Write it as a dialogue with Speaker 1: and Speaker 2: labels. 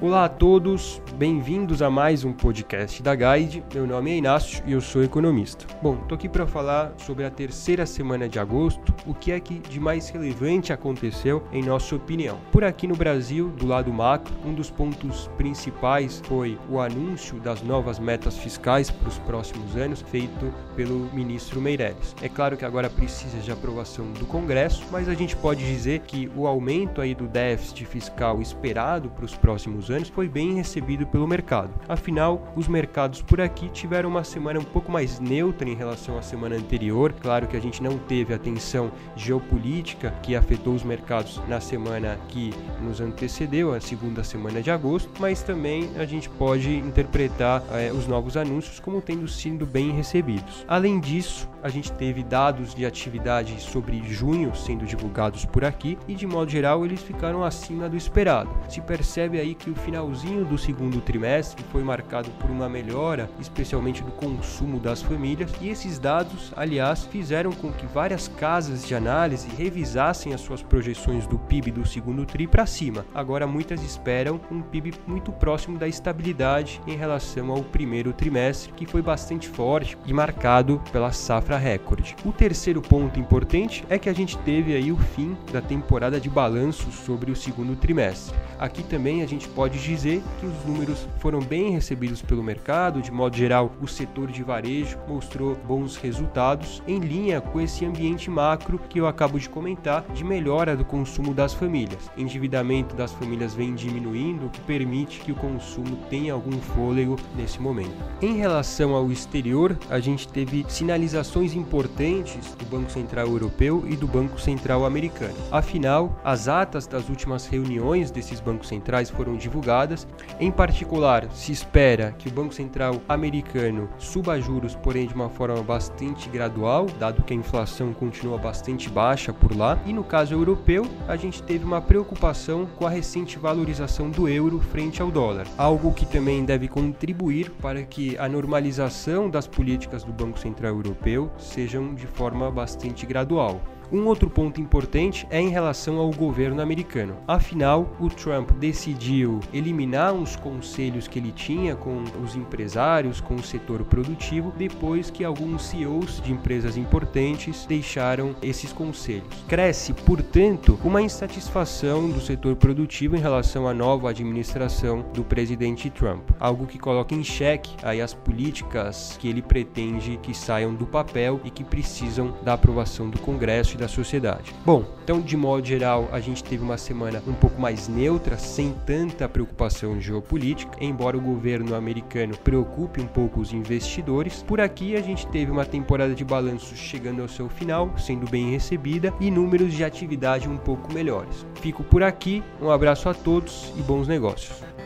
Speaker 1: Olá a todos, bem-vindos a mais um podcast da Guide. Meu nome é Inácio e eu sou economista. Bom, tô aqui para falar sobre a terceira semana de agosto, o que é que de mais relevante aconteceu em nossa opinião. Por aqui no Brasil, do lado macro, um dos pontos principais foi o anúncio das novas metas fiscais para os próximos anos, feito pelo ministro Meirelles. É claro que agora precisa de aprovação do Congresso, mas a gente pode dizer que o aumento aí do déficit fiscal esperado para os próximos anos foi bem recebido pelo mercado. Afinal, os mercados por aqui tiveram uma semana um pouco mais neutra em relação à semana anterior. Claro que a gente não teve a tensão geopolítica que afetou os mercados na semana que nos antecedeu, a segunda semana de agosto, mas também a gente pode interpretar eh, os novos anúncios como tendo sido bem recebidos. Além disso, a gente teve dados de atividade sobre junho sendo divulgados por aqui e de modo geral eles ficaram acima do esperado. Se percebe aí que o finalzinho do segundo trimestre foi marcado por uma melhora, especialmente do consumo das famílias, e esses dados, aliás, fizeram com que várias casas de análise revisassem as suas projeções do PIB do segundo tri para cima. Agora muitas esperam um PIB muito próximo da estabilidade em relação ao primeiro trimestre, que foi bastante forte e marcado pela safra recorde. O terceiro ponto importante é que a gente teve aí o fim da temporada de balanços sobre o segundo trimestre. Aqui também a gente pode pode dizer que os números foram bem recebidos pelo mercado, de modo geral, o setor de varejo mostrou bons resultados em linha com esse ambiente macro que eu acabo de comentar de melhora do consumo das famílias. Endividamento das famílias vem diminuindo, o que permite que o consumo tenha algum fôlego nesse momento. Em relação ao exterior, a gente teve sinalizações importantes do Banco Central Europeu e do Banco Central Americano. Afinal, as atas das últimas reuniões desses bancos centrais foram divulgadas divulgadas. Em particular, se espera que o Banco Central americano suba juros, porém de uma forma bastante gradual, dado que a inflação continua bastante baixa por lá. E no caso europeu, a gente teve uma preocupação com a recente valorização do euro frente ao dólar, algo que também deve contribuir para que a normalização das políticas do Banco Central Europeu sejam de forma bastante gradual. Um outro ponto importante é em relação ao governo americano. Afinal, o Trump decidiu eliminar uns conselhos que ele tinha com os empresários, com o setor produtivo, depois que alguns CEOs de empresas importantes deixaram esses conselhos. Cresce, portanto, uma insatisfação do setor produtivo em relação à nova administração do presidente Trump, algo que coloca em xeque aí as políticas que ele pretende que saiam do papel e que precisam da aprovação do Congresso da sociedade. Bom, então de modo geral a gente teve uma semana um pouco mais neutra, sem tanta preocupação geopolítica, embora o governo americano preocupe um pouco os investidores. Por aqui a gente teve uma temporada de balanços chegando ao seu final, sendo bem recebida e números de atividade um pouco melhores. Fico por aqui, um abraço a todos e bons negócios.